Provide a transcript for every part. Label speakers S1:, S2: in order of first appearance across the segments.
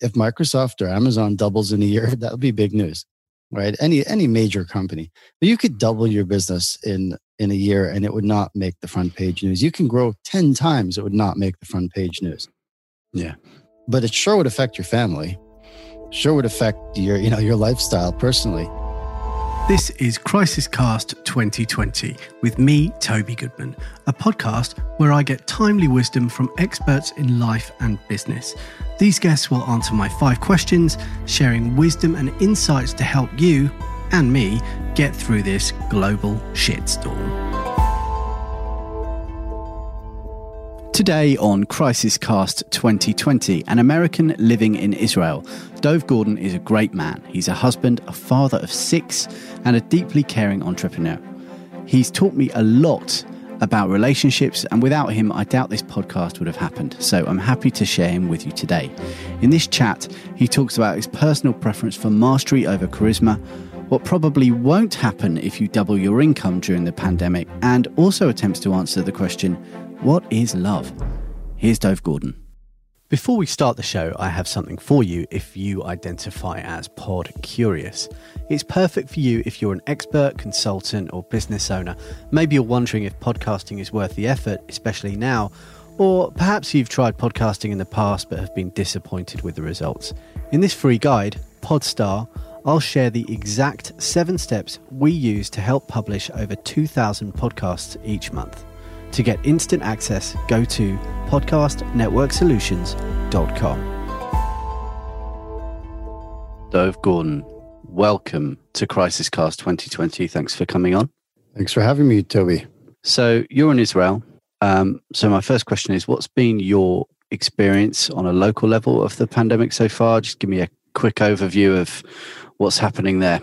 S1: if Microsoft or Amazon doubles in a year, that would be big news, right? Any any major company, but you could double your business in in a year and it would not make the front page news. You can grow ten times, it would not make the front page news. Yeah, but it sure would affect your family. Sure would affect your you know your lifestyle personally.
S2: This is Crisis Cast 2020 with me, Toby Goodman, a podcast where I get timely wisdom from experts in life and business. These guests will answer my five questions, sharing wisdom and insights to help you and me get through this global shitstorm.
S3: Today on Crisis Cast 2020, an American living in Israel. Dov Gordon is a great man. He's a husband, a father of six, and a deeply caring entrepreneur. He's taught me a lot about relationships, and without him, I doubt this podcast would have happened. So I'm happy to share him with you today. In this chat, he talks about his personal preference for mastery over charisma, what probably won't happen if you double your income during the pandemic, and also attempts to answer the question what is love? Here's Dov Gordon.
S2: Before we start the show, I have something for you if you identify as pod curious. It's perfect for you if you're an expert, consultant, or business owner. Maybe you're wondering if podcasting is worth the effort, especially now, or perhaps you've tried podcasting in the past but have been disappointed with the results. In this free guide, Podstar, I'll share the exact seven steps we use to help publish over 2,000 podcasts each month. To get instant access, go to podcastnetworksolutions.com.
S3: Dov Gordon, welcome to Crisis Cast 2020. Thanks for coming on.
S1: Thanks for having me, Toby.
S3: So, you're in Israel. Um, so, my first question is what's been your experience on a local level of the pandemic so far? Just give me a quick overview of what's happening there.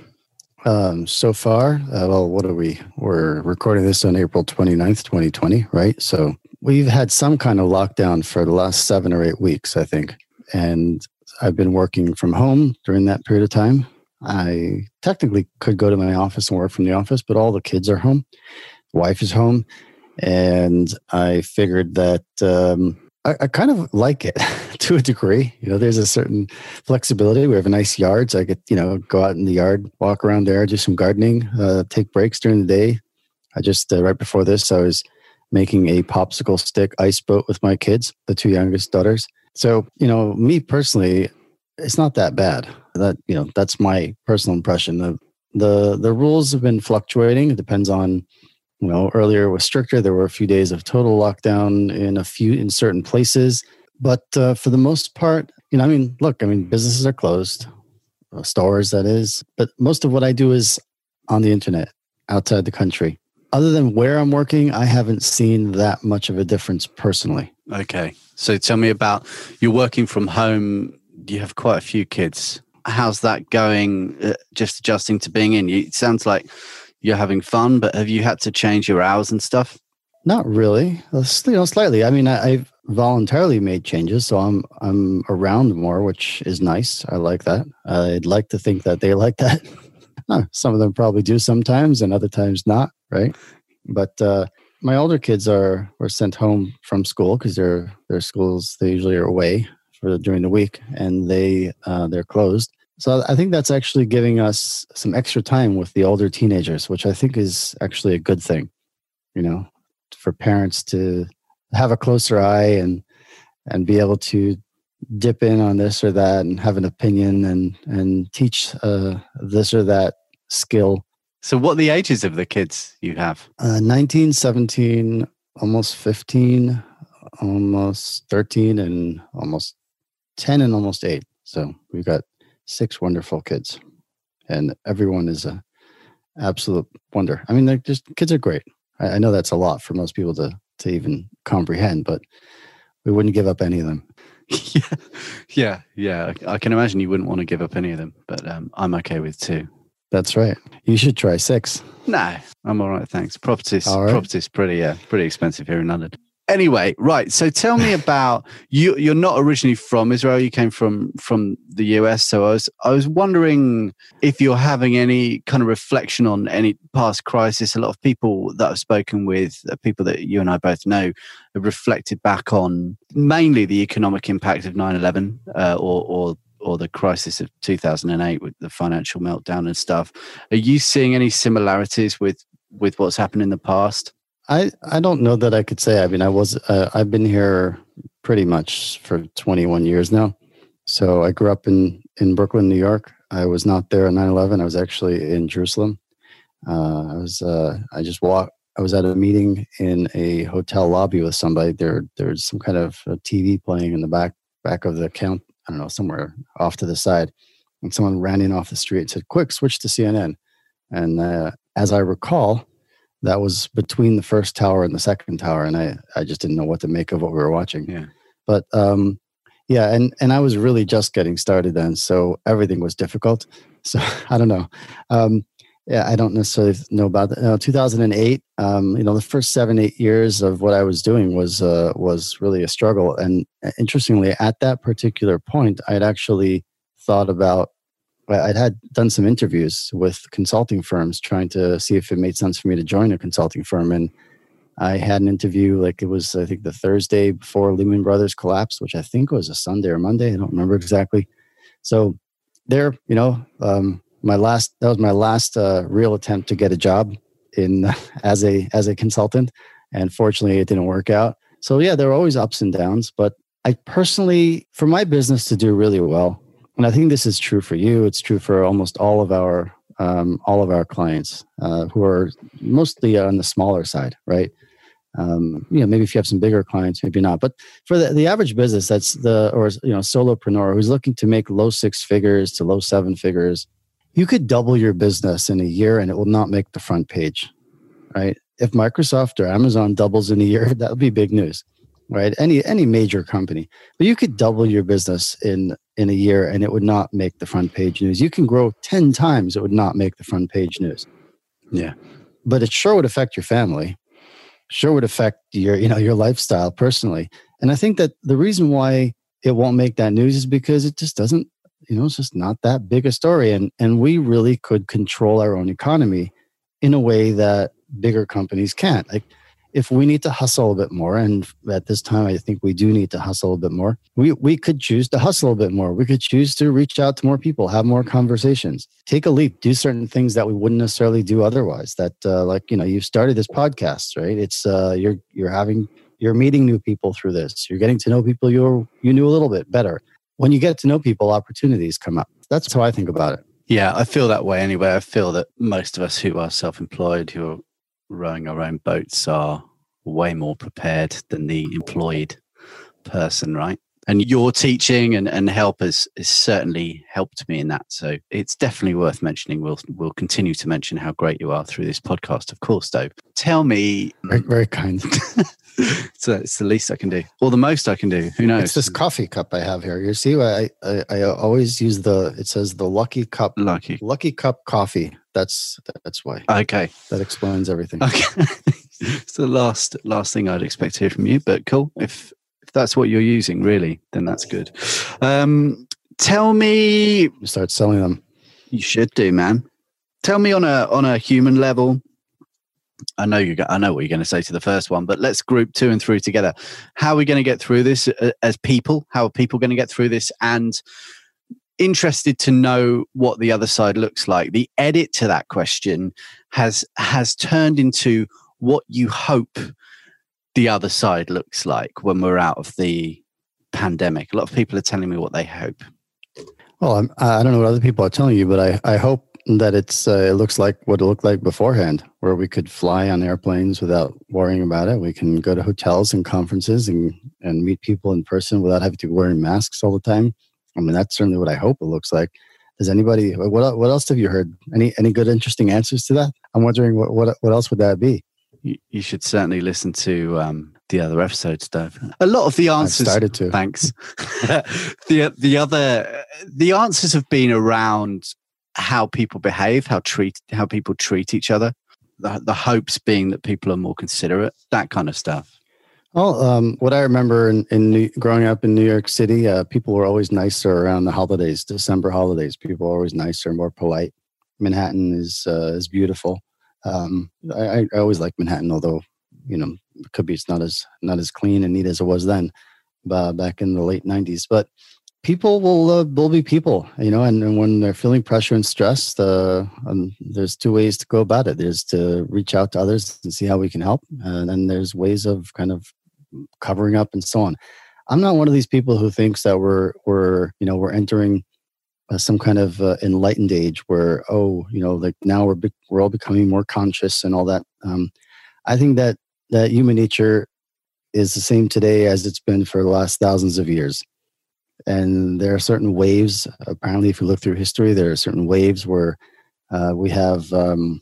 S1: Um, so far, uh, well, what are we? We're recording this on April 29th, 2020, right? So we've had some kind of lockdown for the last seven or eight weeks, I think. And I've been working from home during that period of time. I technically could go to my office and work from the office, but all the kids are home. Wife is home. And I figured that um, I, I kind of like it to a degree. You know, there's a certain flexibility. We have a nice yard, so I could, you know, go out in the yard, walk around there, do some gardening, uh, take breaks during the day. I just uh, right before this, I was making a popsicle stick ice boat with my kids, the two youngest daughters. So, you know, me personally, it's not that bad. That you know, that's my personal impression. The the the rules have been fluctuating. It depends on you know earlier was stricter there were a few days of total lockdown in a few in certain places but uh, for the most part you know i mean look i mean businesses are closed uh, stores that is. But most of what i do is on the internet outside the country. Other than where i'm working i haven't seen that much of a difference personally.
S3: Okay. So tell me about you're working from home you have quite a few kids. How's that going uh, just adjusting to being in? You, it sounds like you're having fun, but have you had to change your hours and stuff?
S1: Not really. You know, slightly. I mean, I, have voluntarily made changes, so I'm I'm around more, which is nice. I like that. I'd like to think that they like that. Some of them probably do sometimes, and other times not. Right. But uh, my older kids are were sent home from school because their their schools they usually are away for during the week, and they uh, they're closed. So I think that's actually giving us some extra time with the older teenagers, which I think is actually a good thing, you know, for parents to have a closer eye and and be able to dip in on this or that and have an opinion and and teach uh, this or that skill.
S3: So what are the ages of the kids you have?
S1: Uh, 19, 17, almost 15, almost 13 and almost 10 and almost 8. So we've got six wonderful kids, and everyone is a absolute wonder. I mean, they're just kids are great. I, I know that's a lot for most people to to even comprehend, but we wouldn't give up any of them.
S3: yeah, yeah, yeah. I can imagine you wouldn't want to give up any of them, but um, I'm okay with two.
S1: That's right. You should try six.
S3: No, I'm all right. Thanks. Property's all right. property's pretty, yeah, pretty expensive here in London. Anyway, right. So tell me about you. You're not originally from Israel. You came from from the US. So I was I was wondering if you're having any kind of reflection on any past crisis. A lot of people that I've spoken with, uh, people that you and I both know, have reflected back on mainly the economic impact of 9/11 uh, or or or the crisis of 2008 with the financial meltdown and stuff. Are you seeing any similarities with with what's happened in the past?
S1: I I don't know that I could say. I mean, I was uh, I've been here pretty much for 21 years now. So I grew up in in Brooklyn, New York. I was not there on 9/11. I was actually in Jerusalem. Uh, I was uh, I just walked. I was at a meeting in a hotel lobby with somebody. There there's some kind of TV playing in the back back of the count. I don't know somewhere off to the side, and someone ran in off the street and said, "Quick, switch to CNN." And uh, as I recall, that was between the first tower and the second tower, and I I just didn't know what to make of what we were watching.
S3: Yeah.
S1: But um, yeah, and and I was really just getting started then, so everything was difficult. So I don't know. Um, yeah, I don't necessarily know about that. Uh, 2008, um, you know, the first seven, eight years of what I was doing was uh, was really a struggle. And uh, interestingly, at that particular point, I'd actually thought about I'd had done some interviews with consulting firms trying to see if it made sense for me to join a consulting firm. And I had an interview, like it was, I think, the Thursday before Lehman Brothers collapsed, which I think was a Sunday or Monday. I don't remember exactly. So there, you know, um, my last that was my last uh, real attempt to get a job in as a as a consultant, and fortunately, it didn't work out. So yeah, there were always ups and downs, but I personally, for my business to do really well, and I think this is true for you. It's true for almost all of our um, all of our clients uh, who are mostly on the smaller side, right? Um, you know, maybe if you have some bigger clients, maybe not. But for the, the average business, that's the or you know solopreneur who's looking to make low six figures to low seven figures, you could double your business in a year and it will not make the front page, right? If Microsoft or Amazon doubles in a year, that would be big news right any any major company but you could double your business in in a year and it would not make the front page news. You can grow 10 times it would not make the front page news.
S3: Yeah.
S1: But it sure would affect your family. Sure would affect your you know your lifestyle personally. And i think that the reason why it won't make that news is because it just doesn't you know it's just not that big a story. And and we really could control our own economy in a way that bigger companies can't. Like if we need to hustle a bit more, and at this time, I think we do need to hustle a bit more, we, we could choose to hustle a bit more. We could choose to reach out to more people, have more conversations, take a leap, do certain things that we wouldn't necessarily do otherwise. That, uh, like, you know, you've started this podcast, right? It's, uh, you're, you're having, you're meeting new people through this. You're getting to know people you you knew a little bit better. When you get to know people, opportunities come up. That's how I think about it.
S3: Yeah, I feel that way anyway. I feel that most of us who are self employed, who are rowing our own boats are way more prepared than the employed person, right? And your teaching and, and help has, has certainly helped me in that. So it's definitely worth mentioning. We'll we'll continue to mention how great you are through this podcast, of course, Dov. Tell me
S1: very, very kind.
S3: so it's the least I can do. Or the most I can do. Who knows?
S1: It's this coffee cup I have here. You see, I, I, I always use the it says the lucky cup
S3: lucky
S1: lucky cup coffee. That's that's why.
S3: Okay.
S1: That explains everything.
S3: Okay. it's the last last thing I'd expect to hear from you, but cool. If if that's what you're using, really, then that's good. Um, tell me,
S1: you start selling them.
S3: You should do, man. Tell me on a on a human level. I know you. I know what you're going to say to the first one, but let's group two and three together. How are we going to get through this uh, as people? How are people going to get through this? And interested to know what the other side looks like. The edit to that question has has turned into what you hope the other side looks like when we're out of the pandemic. A lot of people are telling me what they hope.
S1: Well, I'm, I don't know what other people are telling you, but I, I hope that it's uh, it looks like what it looked like beforehand, where we could fly on airplanes without worrying about it. We can go to hotels and conferences and and meet people in person without having to be wearing masks all the time. I mean, that's certainly what I hope it looks like. Does anybody? What what else have you heard? Any any good interesting answers to that? I'm wondering what what what else would that be?
S3: you, you should certainly listen to um, the other episodes, Dov. A lot of the answers.
S1: I've started to.
S3: Thanks. the the other the answers have been around how people behave, how treat how people treat each other. The, the hopes being that people are more considerate, that kind of stuff.
S1: Well, um, what I remember in, in New, growing up in New York City, uh, people were always nicer around the holidays, December holidays. People were always nicer, more polite. Manhattan is uh, is beautiful. Um, I, I always like Manhattan, although you know it could be it's not as not as clean and neat as it was then, uh, back in the late '90s. But people will uh, will be people, you know, and, and when they're feeling pressure and stress, uh, um, there's two ways to go about it. There's to reach out to others and see how we can help, and then there's ways of kind of covering up and so on. I'm not one of these people who thinks that we're we're you know we're entering uh, some kind of uh, enlightened age where oh you know like now we're be- we're all becoming more conscious and all that. Um, I think that that human nature is the same today as it's been for the last thousands of years. And there are certain waves. Apparently, if you look through history, there are certain waves where uh, we have um,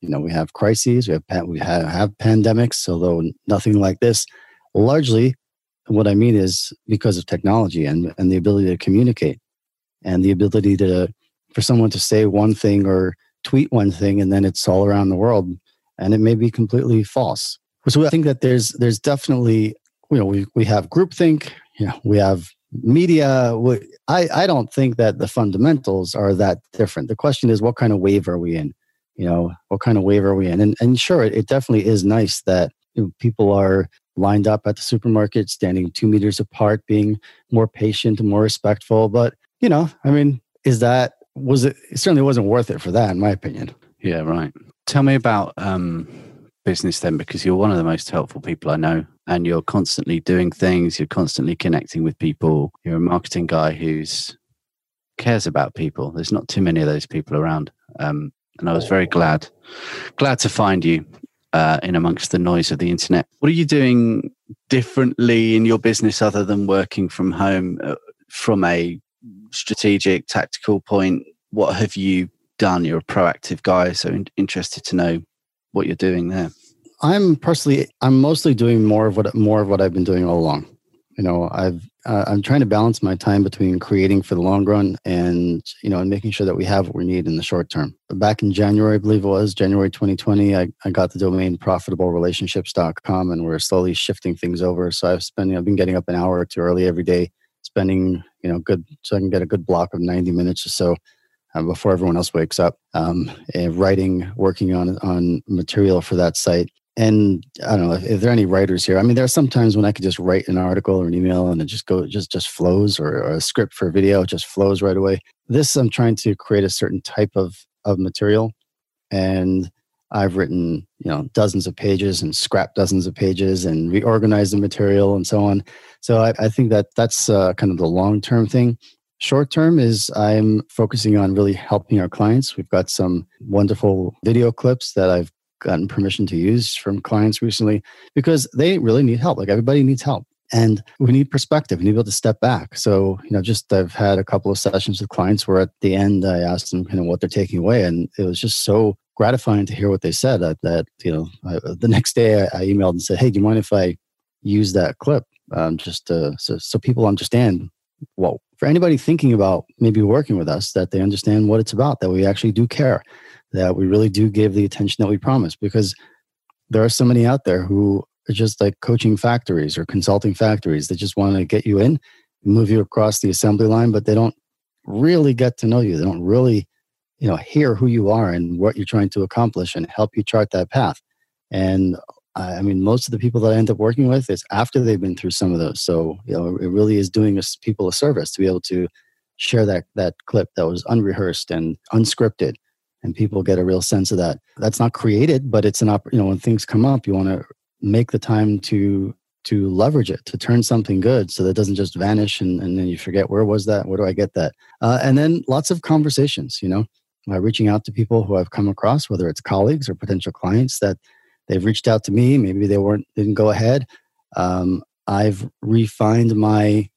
S1: you know we have crises, we have we have, have pandemics, although nothing like this largely what I mean is because of technology and, and the ability to communicate and the ability to for someone to say one thing or tweet one thing and then it's all around the world and it may be completely false. So I think that there's there's definitely you know we we have groupthink, you know, we have media. We, I I don't think that the fundamentals are that different. The question is what kind of wave are we in? You know, what kind of wave are we in? And and sure, it, it definitely is nice that you know, people are lined up at the supermarket, standing two meters apart, being more patient, more respectful. But, you know, I mean, is that, was it, it certainly wasn't worth it for that, in my opinion.
S3: Yeah, right. Tell me about um, business then, because you're one of the most helpful people I know. And you're constantly doing things, you're constantly connecting with people. You're a marketing guy who's cares about people. There's not too many of those people around. Um, and I was very glad glad to find you uh, in amongst the noise of the internet. What are you doing differently in your business other than working from home uh, from a strategic, tactical point? What have you done? You're a proactive guy, so in- interested to know what you're doing there.
S1: I'm personally, I'm mostly doing more of what more of what I've been doing all along. You know, I've uh, I'm trying to balance my time between creating for the long run and you know and making sure that we have what we need in the short term. Back in January, I believe it was January 2020, I, I got the domain profitablerelationships.com, and we're slowly shifting things over. So I've spent I've been getting up an hour or two early every day, spending you know good so I can get a good block of 90 minutes or so. Uh, before everyone else wakes up, um, writing, working on on material for that site, and I don't know if, if there are any writers here. I mean, there are some times when I could just write an article or an email and it just go just just flows, or, or a script for a video just flows right away. This I'm trying to create a certain type of of material, and I've written you know dozens of pages and scrapped dozens of pages and reorganized the material and so on. So I, I think that that's uh, kind of the long term thing. Short term is I'm focusing on really helping our clients. We've got some wonderful video clips that I've gotten permission to use from clients recently because they really need help. Like everybody needs help. And we need perspective. We need to be able to step back. So, you know, just I've had a couple of sessions with clients where at the end I asked them kind of what they're taking away. And it was just so gratifying to hear what they said that, that you know, I, the next day I, I, emailed and said, Hey, do you mind if I use that clip? Um, just to, so, so people understand well, for anybody thinking about maybe working with us, that they understand what it's about, that we actually do care, that we really do give the attention that we promise because there are so many out there who are just like coaching factories or consulting factories. That just want to get you in move you across the assembly line but they don't really get to know you. They don't really you know hear who you are and what you're trying to accomplish and help you chart that path. And i mean most of the people that i end up working with is after they've been through some of those. So you know it really is doing us people a service to be able to share that that clip that was unrehearsed and unscripted and people get a real sense of that. That's not created, but it's an op- you know when things come up, you want to make the time to to leverage it to turn something good so that doesn't just vanish and, and then you forget where was that? Where do i get that? Uh, and then lots of conversations you know reaching out to people who i've come across whether it's colleagues or potential clients that they've reached out to me maybe they weren't didn't go ahead um, i've refined my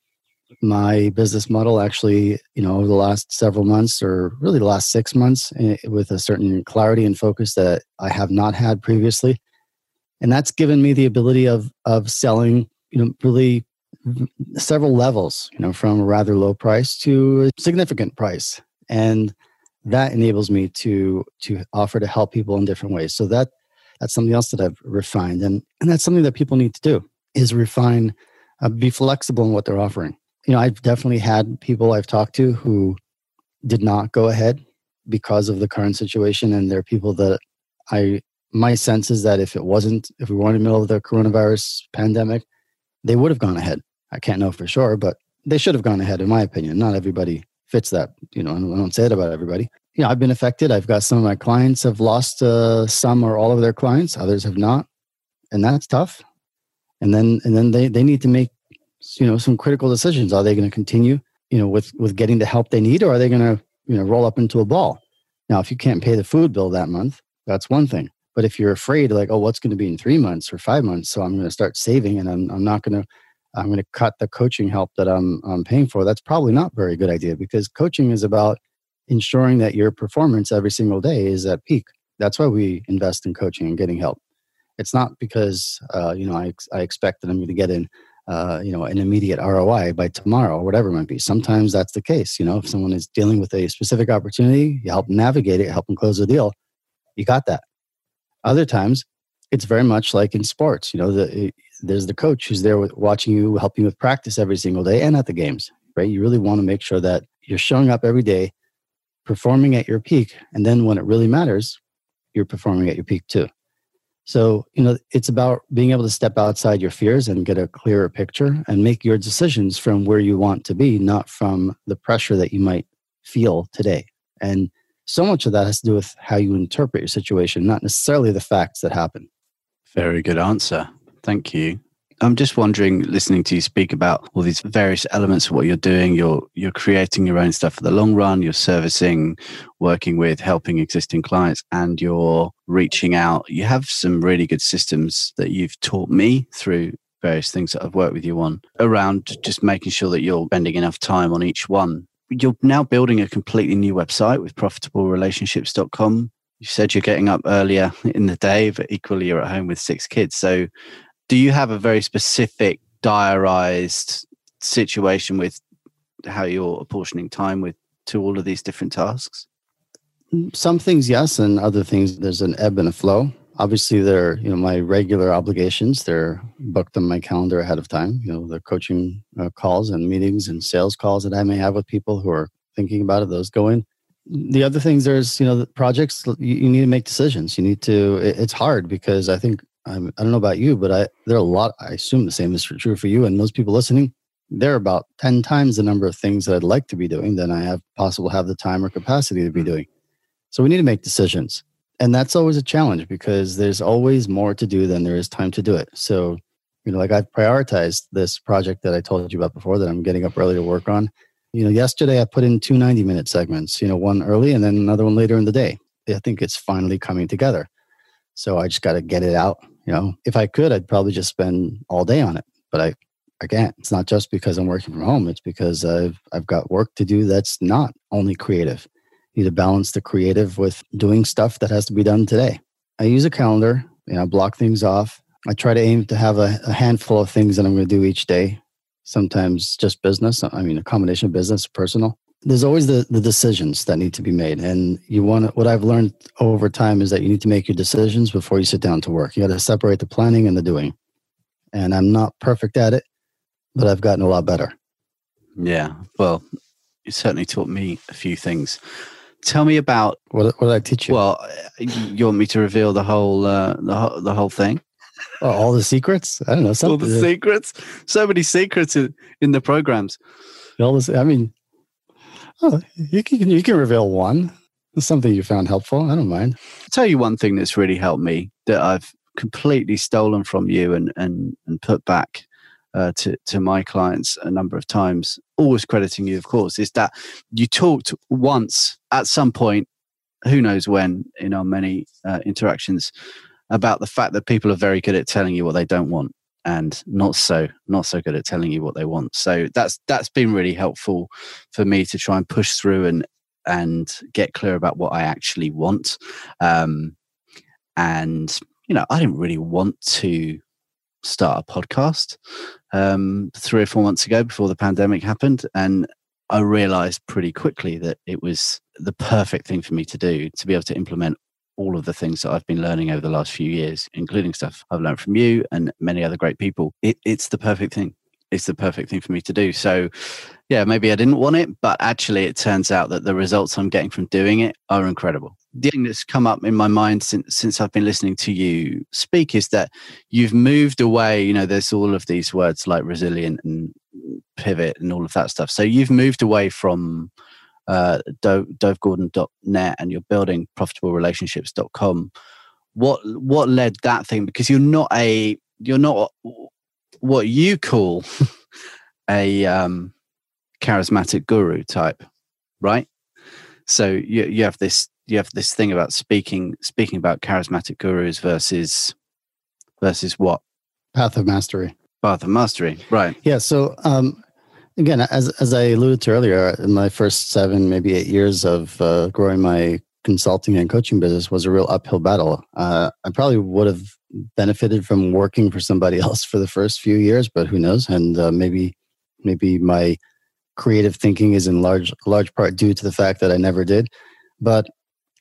S1: my business model actually, you know, over the last several months or really the last six months eh, with a certain clarity and focus that I have not had previously. And that's given me the ability of, of selling, you know, really several levels, you know, from a rather low price to a significant price. And that enables me to, to offer to help people in different ways. So that, that's something else that I've refined. And, and that's something that people need to do is refine, uh, be flexible in what they're offering. You know, I've definitely had people I've talked to who did not go ahead because of the current situation, and there are people that I my sense is that if it wasn't, if we weren't in the middle of the coronavirus pandemic, they would have gone ahead. I can't know for sure, but they should have gone ahead, in my opinion. Not everybody fits that, you know, I don't say it about everybody. You know, I've been affected. I've got some of my clients have lost uh, some or all of their clients, others have not. And that's tough. And then, and then they, they need to make, you know, some critical decisions. Are they going to continue, you know, with, with getting the help they need, or are they going to, you know, roll up into a ball? Now, if you can't pay the food bill that month, that's one thing. But if you're afraid, like, oh, what's going to be in three months or five months? So I'm going to start saving and I'm, I'm not going to, I'm going to cut the coaching help that I'm, I'm paying for. That's probably not a very good idea because coaching is about ensuring that your performance every single day is at peak. That's why we invest in coaching and getting help. It's not because, uh, you know, I, I expect that I'm going to get in, uh, you know, an immediate ROI by tomorrow or whatever it might be. Sometimes that's the case. You know, if someone is dealing with a specific opportunity, you help navigate it, help them close the deal. You got that. Other times, it's very much like in sports. You know, the, there's the coach who's there with, watching you, helping with practice every single day and at the games, right? You really want to make sure that you're showing up every day, performing at your peak. And then when it really matters, you're performing at your peak too. So, you know, it's about being able to step outside your fears and get a clearer picture and make your decisions from where you want to be, not from the pressure that you might feel today. And so much of that has to do with how you interpret your situation, not necessarily the facts that happen.
S3: Very good answer. Thank you. I'm just wondering, listening to you speak about all these various elements of what you're doing. You're you're creating your own stuff for the long run. You're servicing, working with, helping existing clients, and you're reaching out. You have some really good systems that you've taught me through various things that I've worked with you on around just making sure that you're spending enough time on each one you're now building a completely new website with profitablerelationships.com. You said you're getting up earlier in the day, but equally you're at home with six kids. So, do you have a very specific diarized situation with how you're apportioning time with to all of these different tasks?
S1: Some things, yes, and other things, there's an ebb and a flow. Obviously they're you know my regular obligations they're booked on my calendar ahead of time you know the coaching uh, calls and meetings and sales calls that i may have with people who are thinking about it those go in. The other things there's you know the projects you, need to make decisions. You need to it, it's hard because i think I'm, i don't know about you but i there are a lot i assume the same is true for you and most people listening there are about 10 times the number of things that i'd like to be doing than i have possible have the time or capacity to be mm. doing so we need to make decisions and that's always a challenge because there's always more to do than there is time to do it. So, you know, like I've prioritized this project that I told you about before that I'm getting up early to work on. You know, yesterday I put in two 90 minute segments, you know, one early and then another one later in the day. I think it's finally coming together. So I just got to get it out. You know, if I could, I'd probably just spend all day on it, but I, I can't. It's not just because I'm working from home. It's because I've, I've got work to do that's not only creative You need to balance the creative with doing stuff that has to be done today. I use a calendar, you know, block things off. I try to aim to have a, a handful of things that I'm going to do each day. Sometimes just business. I mean, a combination of business, personal. There's always the, the decisions that need to be made. And you want to, what I've learned over time is that you need to make your decisions before you sit down to work. You got to separate the planning and the doing. And I'm not perfect at it, but I've gotten a lot better.
S3: Yeah. Well, you certainly taught me a few things tell me about
S1: what, what did I teach you?
S3: Well, you want me to reveal the whole uh, the whole, the whole thing?
S1: Oh, all the secrets? I don't know.
S3: All the secrets. So many secrets in, in the programs.
S1: All this, I mean, oh, you can you can reveal one. It's something you found helpful. I don't mind.
S3: I'll tell you one thing that's really helped me that I've completely stolen from you and and and put back uh, to to my clients a number of times, always crediting you, of course, is that you talked once at some point, who knows when, in our many uh, interactions, about the fact that people are very good at telling you what they don't want and not so not so good at telling you what they want so that's that's been really helpful for me to try and push through and and get clear about what i actually want um and you know i didn't really want to start a podcast um, three or four months ago before the pandemic happened. And I realized pretty quickly that it was the perfect thing for me to do to be able to implement all of the things that I've been learning over the last few years, including stuff I've learned from you and many other great people. It, it's the perfect thing. It's the perfect thing for me to do. So, yeah, maybe I didn't want it, but actually, it turns out that the results I'm getting from doing it are incredible. The thing that's come up in my mind since since I've been listening to you speak is that you've moved away. You know, there's all of these words like resilient and pivot and all of that stuff. So you've moved away from uh, dovgordon.net and you're building profitablerelationships.com. What what led that thing? Because you're not a you're not what you call a um, charismatic guru type, right? So you you have this you have this thing about speaking speaking about charismatic gurus versus versus what
S1: path of mastery
S3: path of mastery right
S1: yeah so um again as as i alluded to earlier in my first seven maybe eight years of uh, growing my consulting and coaching business was a real uphill battle. Uh, i probably would have benefited from working for somebody else for the first few years but who knows? And uh, maybe maybe my creative thinking is in large large part due to the fact that i never did. But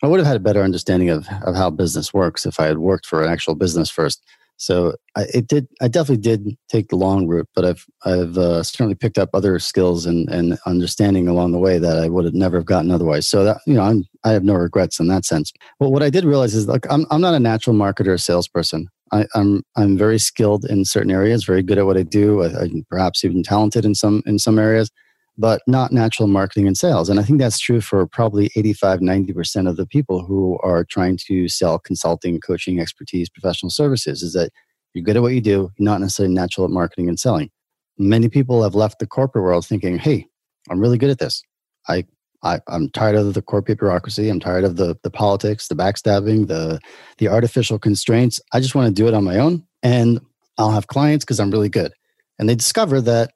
S1: I would have had a better understanding of, of how business works if I had worked for an actual business first. So I, it did. I definitely did take the long route, but I've I've uh, certainly picked up other skills and, and understanding along the way that I would have never have gotten otherwise. So that you know, I'm I have no regrets in that sense. But what I did realize is like I'm I'm not a natural marketer or salesperson. I, I'm I'm very skilled in certain areas, very good at what I do. I, I'm perhaps even talented in some in some areas but not natural marketing and sales. And I think that's true for probably 85, 90% of the people who are trying to sell consulting, coaching, expertise, professional services is that you're good at what you do, you're not necessarily natural at marketing and selling. Many people have left the corporate world thinking, hey, I'm really good at this. I, I am tired of the corporate bureaucracy. I'm tired of the, the politics, the backstabbing, the, the artificial constraints. I just want to do it on my own and I'll have clients because I'm really good. And they discover that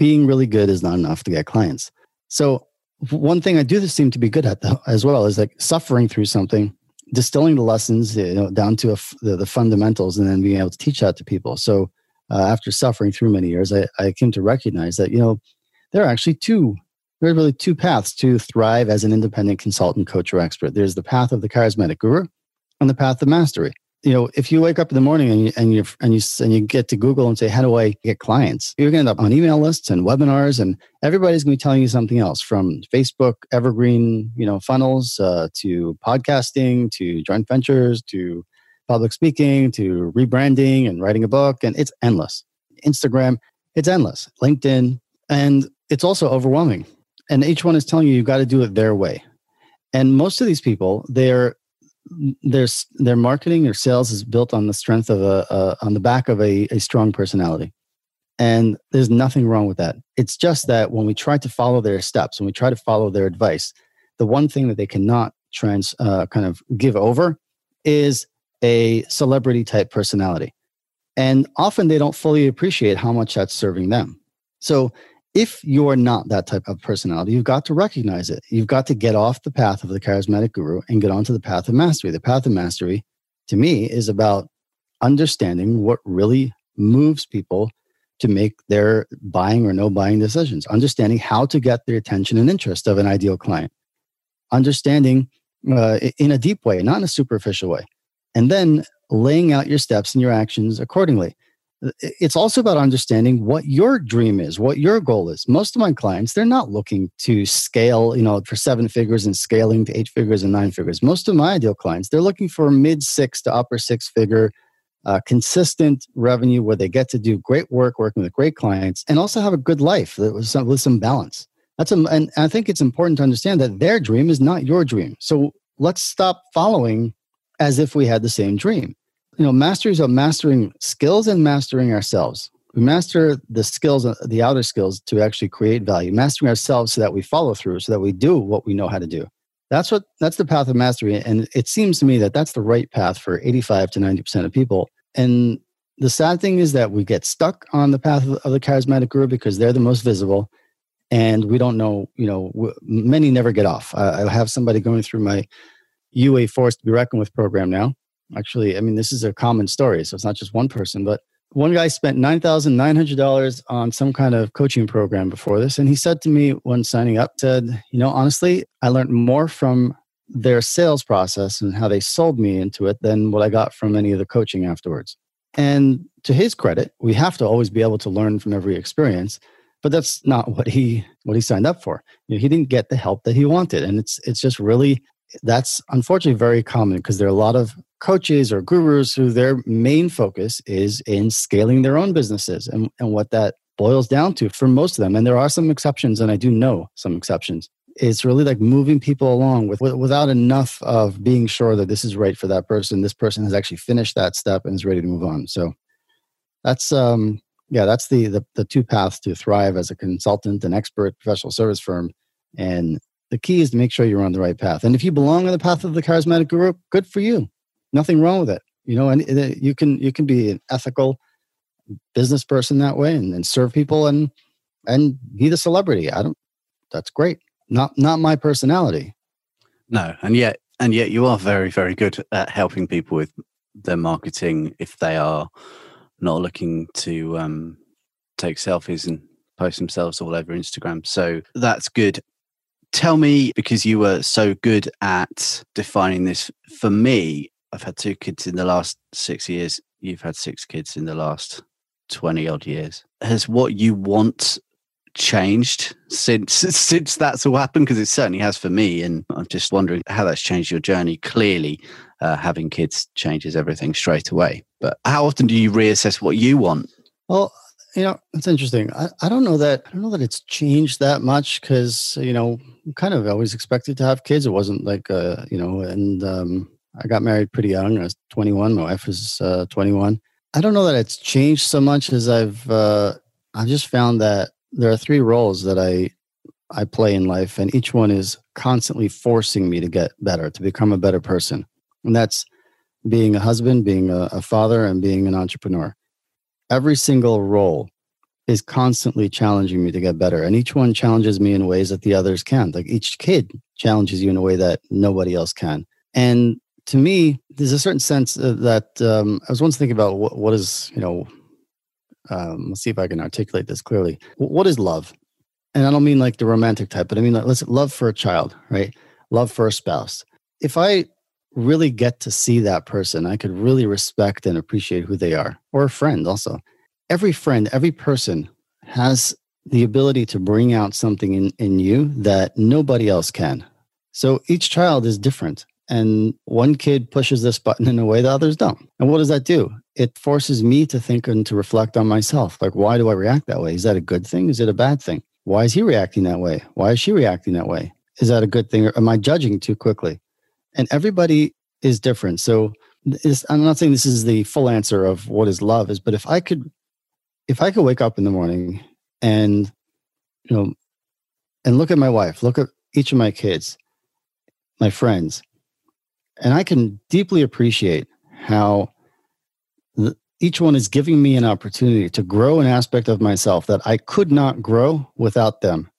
S1: being really good is not enough to get clients. So one thing I do seem to be good at though, as well is like suffering through something, distilling the lessons you know, down to the, the, fundamentals, and then being able to teach that to people. So uh, after suffering through many years, I, I came to recognize that you know there are actually two there are really two paths to thrive as an independent consultant, coach, or expert. There's the path of the charismatic guru and the path of mastery you know, if you wake up in the morning and you and you and you and you get to Google and say, "How do I get clients?" You're going to end up on email lists and webinars, and everybody's going to be telling you something else, from Facebook evergreen, you know, funnels uh, to podcasting to joint ventures to public speaking to rebranding and writing a book, and it's endless. Instagram, it's endless. LinkedIn, and it's also overwhelming. And each one is telling you you've got to do it their way. And most of these people, they're their their marketing or sales is built on the strength of a, a on the back of a, a strong personality. And there's nothing wrong with that. It's just that when we try to follow their steps when we try to follow their advice the one thing that they cannot trans uh, kind of give over is a celebrity type personality. And often they don't fully appreciate how much that's serving them. So if you're not that type of personality, you've got to recognize it. You've got to get off the path of the charismatic guru and get onto the path of mastery. The path of mastery, to me, is about understanding what really moves people to make their buying or no buying decisions, understanding how to get the attention and interest of an ideal client, understanding uh, in a deep way, not in a superficial way, and then laying out your steps and your actions accordingly it's also about understanding what your dream is, what your goal is. Most of my clients, they're not looking to scale, you know, for seven figures and scaling to eight figures and nine figures. Most of my ideal clients, they're looking for mid six to upper six figure, uh, consistent revenue where they get to do great work, working with great clients, and also have a good life with some, with some balance. That's a, and I think it's important to understand that their dream is not your dream. So let's stop following as if we had the same dream you know, mastery is about mastering skills and mastering ourselves. We master the skills, uh, the outer skills to actually create value, mastering ourselves so that we follow through, so that we do what we know how to do. That's what that's the path of mastery. And it seems to me that that's the right path for 85 to 90% of people. And the sad thing is that we get stuck on the path of the charismatic guru because they're the most visible and we don't know, you know, many never get off. I have somebody going through my UA Force to be reckoned with program now Actually, I mean, this is a common story, so it's not just one person, but one guy spent $9,900 on some kind of coaching program before this. And he said to me when signing up, said, you know, honestly, I learned more from their sales process and how they sold me into it than what I got from any of the coaching afterwards. And to his credit, we have to always be able to learn from every experience, but that's not what he what he signed up for. You know, he didn't get the help that he wanted, and it's it's just really that's unfortunately very common because there are a lot of coaches or gurus who their main focus is in scaling their own businesses and, and what that boils down to for most of them. And there are some exceptions and i do know some exceptions. It's really like moving people along with without enough of being sure that this is right for that person. This person has actually finished that step and is ready to move on. So that's um yeah that's the the, the two paths to thrive as a consultant an expert professional service firm. And the key is to make sure you're on the right path. And if you belong on the path of the charismatic guru good for you nothing wrong with it you know and uh, you can you can be an ethical business person that way and, and serve people and and be the celebrity. I don't that's great. Not not my personality.
S3: No and yet and yet you are very very good at helping people with their marketing if they are not looking to um, take selfies and post themselves all over instagram. So that's good. Tell me because you were so good at defining this for me I've had two kids in the last six years. You've had six kids in the last 20 odd years. Has what you want changed since since that's all happened? Because it certainly has for me. And I'm just wondering how that's changed your journey. Clearly, uh, having kids changes everything straight away. But how often do you reassess what you want?
S1: Well, you know, it's interesting. I, I don't know that I don't know that it's changed that much because you know, kind of always expected to have kids. It wasn't like uh, you know, and um, I got married pretty young. I was 21. My wife was uh, 21. I don't know that it's changed so much as I've uh, I've just found that there are three roles that I I play in life, and each one is constantly forcing me to get better, to become a better person. And that's being a husband, being a, a father, and being an entrepreneur. Every single role is constantly challenging me to get better, and each one challenges me in ways that the others can't. Like each kid challenges you in a way that nobody else can. And to me, there's a certain sense that um, I was once thinking about what, what is, you know, um, let's see if I can articulate this clearly. What is love? And I don't mean like the romantic type, but I mean, like, let's love for a child, right? Love for a spouse. If I really get to see that person, I could really respect and appreciate who they are, or a friend also. Every friend, every person has the ability to bring out something in, in you that nobody else can. So each child is different and one kid pushes this button in a way the others don't. And what does that do? It forces me to think and to reflect on myself. Like, why do I react that way? Is that a good thing? Is it a bad thing? Why is he reacting that way? Why is she reacting that way? Is that a good thing? Or am I judging too quickly? And everybody is different. So I'm not saying this is the full answer of what is love is, but if I could, if I could wake up in the morning and, you know, and look at my wife, look at each of my kids, my friends, and I can deeply appreciate how each one is giving me an opportunity to grow an aspect of myself that I could not grow without them.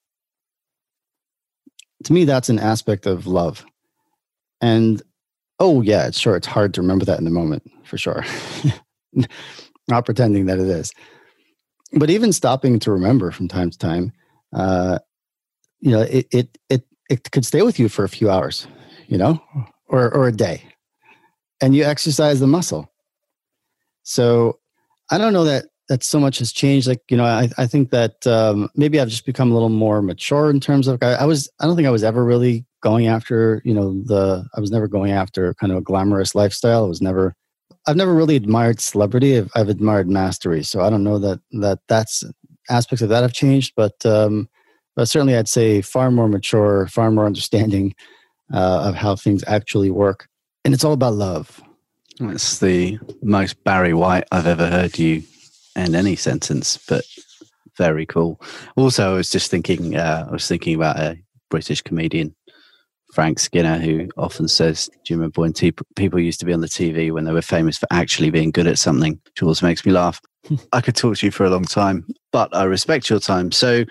S1: To me, that's an aspect of love. And oh, yeah, it's sure, it's hard to remember that in the moment for sure. not pretending that it is. But even stopping to remember from time to time, uh, you know, it, it, it, it could stay with you for a few hours, you know, or, or a day and you exercise the muscle. So I don't know that that so much has changed. Like, you know, I, I think that um, maybe I've just become a little more mature in terms of, I, I was, I don't think I was ever really going after, you know, the, I was never going after kind of a glamorous lifestyle. I was never, I've never really admired celebrity. I've, I've admired mastery. So I don't know that, that that's aspects of that have changed, but, um, but certainly I'd say far more mature, far more understanding uh, of how things actually work. And it's all about love.
S3: It's the most Barry White I've ever heard you end any sentence, but very cool. Also, I was just thinking, uh, I was thinking about a British comedian, Frank Skinner, who often says, Do you remember when te- people used to be on the TV when they were famous for actually being good at something? Which always makes me laugh. I could talk to you for a long time, but I respect your time. So,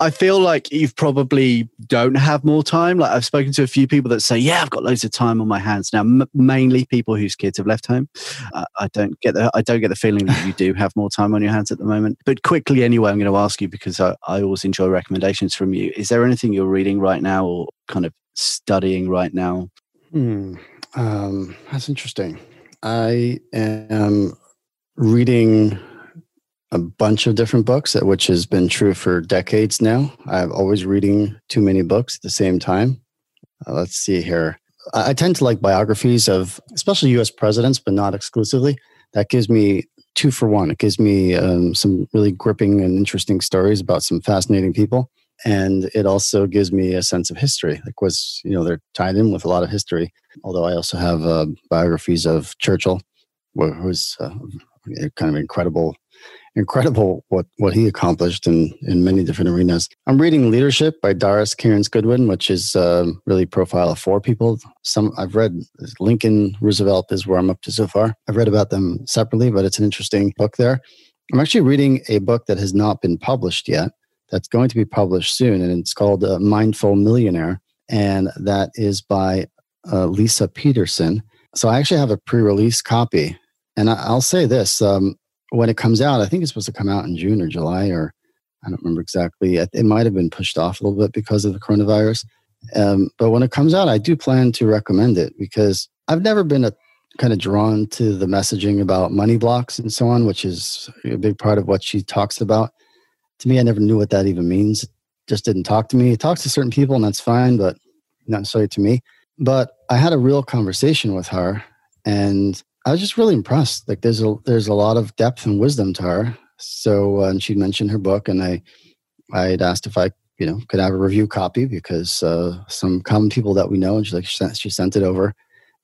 S3: I feel like you've probably don't have more time. Like I've spoken to a few people that say, "Yeah, I've got loads of time on my hands now." M- mainly people whose kids have left home. Uh, I don't get the I don't get the feeling that you do have more time on your hands at the moment. But quickly, anyway, I'm going to ask you because I, I always enjoy recommendations from you. Is there anything you're reading right now, or kind of studying right now?
S1: Hmm. Um, that's interesting. I am reading a bunch of different books, which has been true for decades now. I'm always reading too many books at the same time. Uh, let's see here. I, tend to like biographies of, especially U.S. presidents, but not exclusively. That gives me two for one. It gives me um, some really gripping and interesting stories about some fascinating people, and it also gives me a sense of history. Like was you know they're tied in with a lot of history. Although I also have uh, biographies of Churchill, who was uh, kind of incredible incredible what what he accomplished in in many different arenas. I'm reading Leadership by Doris Kearns Goodwin, which is uh, really profile of four people. Some I've read Lincoln Roosevelt is where I'm up to so far. I've read about them separately, but it's an interesting book there. I'm actually reading a book that has not been published yet. That's going to be published soon, and it's called uh, Mindful Millionaire, and that is by uh, Leisa Peterson. So I actually have a pre-release copy, and I, will say this: um, when it comes out, I think it's supposed to come out in June or July, or I don't remember exactly. It might have been pushed off a little bit because of the coronavirus. Um, but when it comes out, I do plan to recommend it because I've never been a kind of drawn to the messaging about money blocks and so on, which is a big part of what she talks about. To me, I never knew what that even means. Just didn't talk to me. It talks to certain people, and that's fine, but not necessarily to me. But I had a real conversation with her, and I was just really impressed. Like there's a there's a lot of depth and wisdom to her. So uh, and she'd mentioned her book, and I I had asked if I you know could have a review copy because uh, some common people that we know, and she like she sent, she sent it over.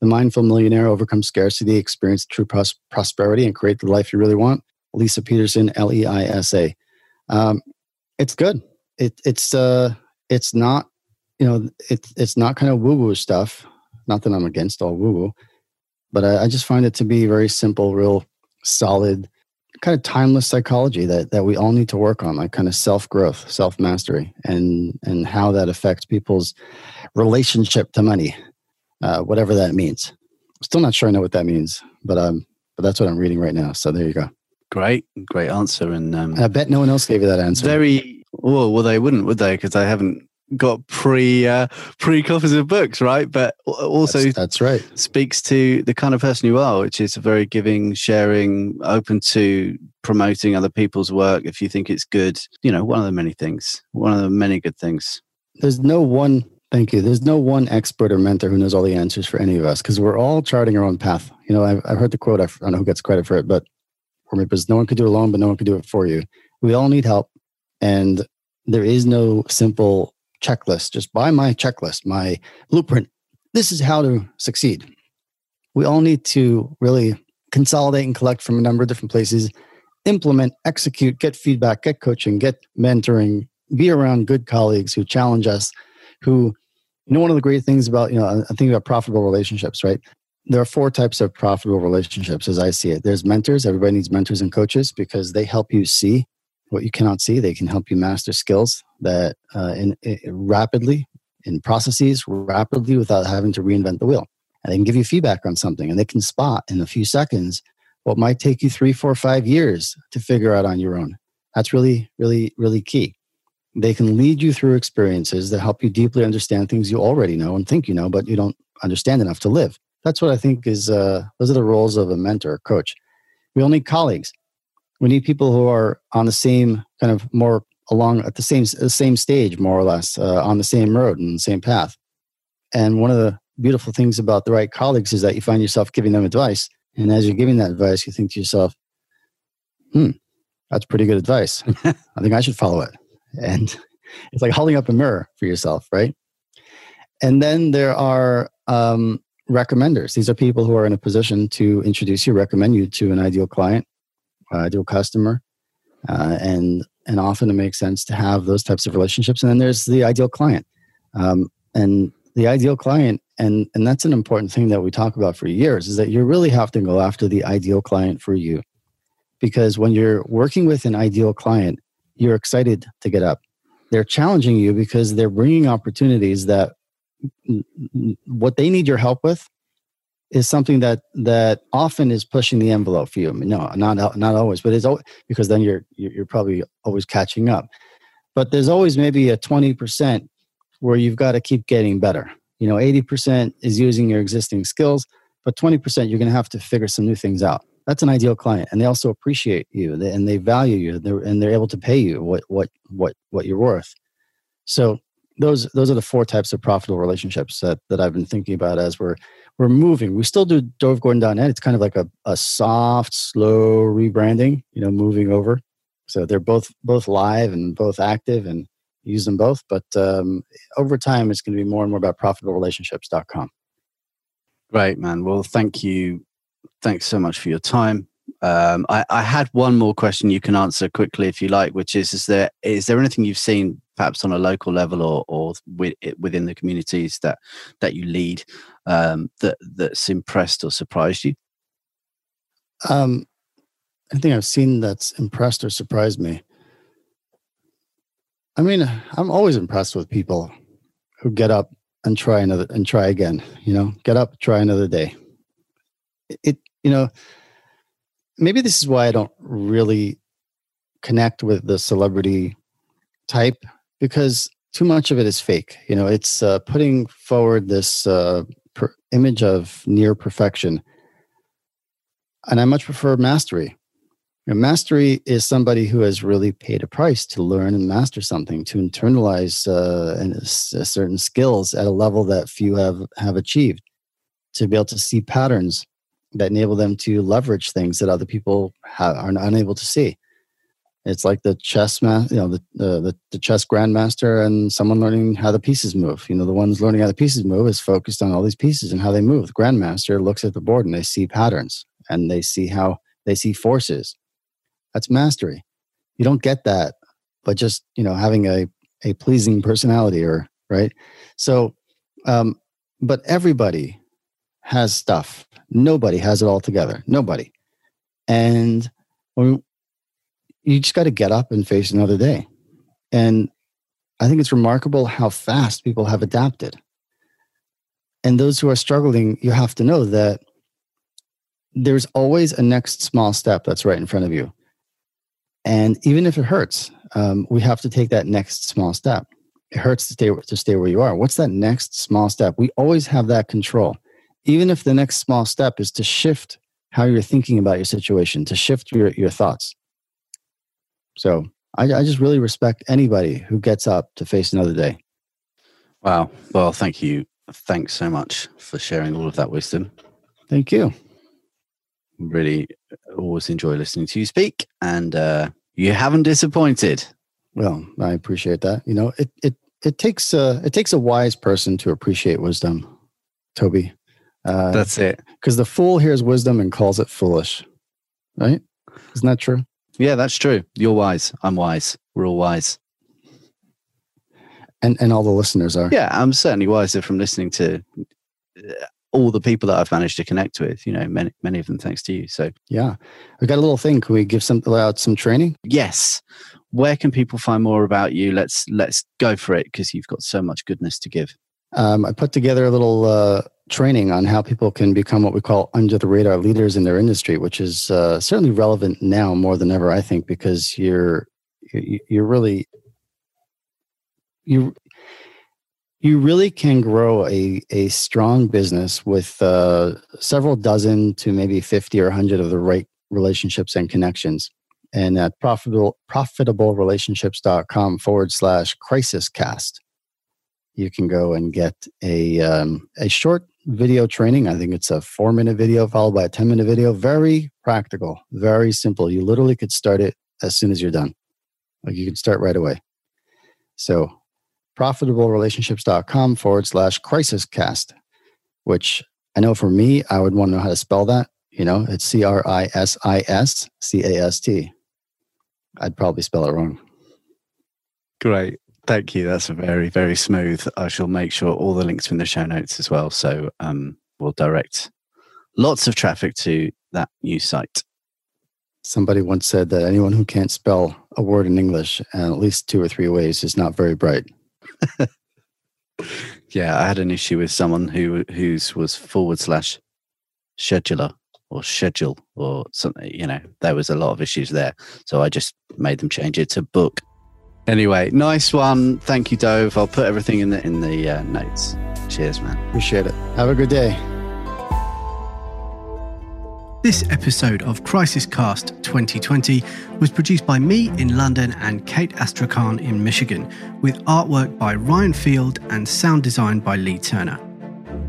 S1: The Mindful Millionaire Overcomes Scarcity, Experience True pros- Prosperity, and Create the Life You Really Want. Leisa Peterson, L E I S A. Um, it's good. It, it's uh, it's not you know it's it's not kind of woo woo stuff. Not that I'm against all woo woo but I, I just find it to be very simple, real solid, kind of timeless psychology that that we all need to work on, like kind of self growth, self mastery, and and how that affects people's relationship to money, uh, whatever that means. I'm still not sure I know what that means, but um, but that's what I'm reading right now. So there you go.
S3: Great, great answer. And um,
S1: I bet no one else gave you that answer.
S3: Very well. Well, they wouldn't, would they? Because I haven't got pre uh, pre copies of books, right? But also
S1: that's, that's, right
S3: speaks to the kind of person you are, which is very giving, sharing, open to promoting other people's work if you think it's good. You know, one of the many things, one of the many good things.
S1: There's no one. Thank you. There's no one expert or mentor who knows all the answers for any of us because we're all charting our own path. You know, I've, I've heard the quote. I don't know who gets credit for it, but for me, because no one could do it alone, but no one could do it for you. We all need help, and there is no simple checklist. Just buy my checklist, my blueprint. This is how to succeed. We all need to really consolidate and collect from a number of different places, implement, execute, get feedback, get coaching, get mentoring, be around good colleagues who challenge us, who, you know, one of the great things about, you know, I think about profitable relationships, right? There are four types of profitable relationships as I see it. There's mentors. Everybody needs mentors and coaches because they help you see what you cannot see. They can help you master skills that uh, in, in, rapidly in processes rapidly without having to reinvent the wheel. And they can give you feedback on something, and they can spot in a few seconds what might take you three, four, five years to figure out on your own. That's really, really, really key. They can lead you through experiences that help you deeply understand things you already know and think you know, but you don't understand enough to live. That's what I think is. Uh, those are the roles of a mentor, coach. We all need colleagues we need people who are on the same kind of more along at the same same stage more or less uh, on the same road and the same path. And one of the beautiful things about the right colleagues is that you find yourself giving them advice. And as you're giving that advice you think to yourself hmm that's pretty good advice. I think i should follow it. And it's like holding up a mirror for yourself right? And then there are um, recommenders. These are people who are in a position to introduce you recommend you to an ideal client uh, ideal customer, uh, and and often it makes sense to have those types of relationships. And then there's the ideal client, um, and the ideal client, and and that's an important thing that we talk about for years is that you really have to go after the ideal client for you, because when you're working with an ideal client, you're excited to get up. They're challenging you because they're bringing opportunities that what they need your help with is something that that often is pushing the envelope for you. I mean, no, not not always, but it's always, because then you're you're probably always catching up. But there's always maybe a twenty percent where you've got to keep getting better. You know, 80% is using your existing skills, but 20% you're going to have to figure some new things out. That's an ideal client, and they also appreciate you, and they value you, and they're able to pay you what what what what you're worth. So those those are the four types of profitable relationships that that I've been thinking about as we're we're moving. We still do dovgordon.net. It's kind of like a, a soft, slow rebranding, you know, moving over. So they're both both live and both active and use them both. But um, over time, it's going to be more and more about profitablerelationships.com.
S3: Great, man. Well, thank you. Thanks so much for your time. Um, I, I, had one more question you can answer quickly if you like, which is: Is there is there anything you've seen, perhaps on a local level or or within the communities that that you lead, um, that that's impressed or surprised you?
S1: Um, anything I've seen that's impressed or surprised me. I mean, I'm always impressed with people who get up and try another and try again. You know, get up, try another day. It, you know, maybe this is why I don't really connect with the celebrity type because too much of it is fake. You know, it's uh, putting forward this uh, per- image of near perfection, and I much prefer mastery. You know, mastery is somebody who has really paid a price to learn and master something, to internalize uh, uh, certain skills at a level that few have, have achieved, to be able to see patterns that enable them to leverage things that other people have, are unable to see. It's like the chess, ma- you know, the, the the chess grandmaster and someone learning how the pieces move. You know, the ones learning how the pieces move is focused on all these pieces and how they move. The grandmaster looks at the board and they see patterns and they see how they see forces that's mastery. You don't get that but just, you know, having a, a pleasing personality or, right? So, um, but everybody has stuff. Nobody has it all together. Nobody. And you just got to get up and face another day. And I think it's remarkable how fast people have adapted. And those who are struggling, you have to know that there's always a next small step that's right in front of you. And even if it hurts, um, we have to take that next small step. It hurts to stay to stay where you are. What's that next small step? We always have that control. Even if the next small step is to shift how you're thinking about your situation, to shift your, your thoughts. So I, I just really respect anybody who gets up to face another day.
S3: Wow. Well, thank you. Thanks so much for sharing all of that wisdom.
S1: Thank you
S3: really always enjoy listening to you speak, and uh, you haven't disappointed.
S1: Well, I appreciate that. You know, it it it takes a it takes a wise person to appreciate wisdom, Toby.
S3: Uh, That's it.
S1: Because the fool hears wisdom and calls it foolish, right? Isn't that true?
S3: Yeah, that's true. You're wise. I'm wise. We're all wise.
S1: And and all the listeners are.
S3: Yeah, I'm certainly wiser from listening to all the people that I've managed to connect with, you know, many, many of them thanks to you. So,
S1: yeah, we got a little thing. Can we give some out some training?
S3: Yes. Where can people find more about you? Let's let's go for it because you've got so much goodness to give.
S1: Um, I put together a little uh, training on how people can become what we call under the radar leaders in their industry, which is uh, certainly relevant now more than ever. I think because you're you're really you you really can grow a, a strong business with uh, several dozen to maybe 50 or 100 of the right relationships and connections. And at profitable, profitablerelationships.com forward slash crisis cast, you can go and get a, um, a short video training. I think it's a four minute video followed by a 10 minute video. Very practical, very simple. You literally could start it as soon as you're done. Like you can start right away. So profitablerelationships.com forward slash crisis cast, which I know for me, I would want to know how to spell that. You know, it's C R I S I S C A S T. I'd probably spell it wrong.
S3: Great. Thank you. That's very, very smooth. I shall make sure all the links are in the show notes as well. So um, we'll direct lots of traffic to that new site.
S1: Somebody once said that anyone who can't spell a word in English in at least two or three ways is not very bright.
S3: yeah, I had an issue with someone who whose was forward slash scheduler or schedule or something. You know, there was a lot of issues there, so I just made them change it to book.
S4: Anyway, nice one. Thank you, Dov. I'll put everything in the in the uh, notes. Cheers, man.
S1: Appreciate it. Have a good day.
S3: This episode of Crisis Cast 2020 was produced by me in London and Kate Astrakhan in Michigan, with artwork by Ryan Field and sound design by Lee Turner.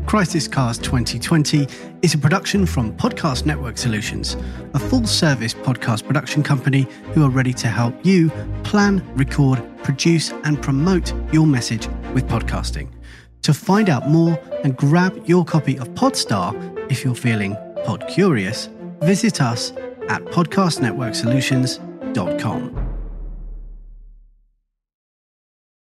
S3: Crisis Cast 2020 is a production from Podcast Network Solutions, a full service podcast production company who are ready to help you plan, record, produce, and promote your message with podcasting. To find out more and grab your copy of Podstar if you're feeling pod curious, visit us at podcastnetworksolutions.com.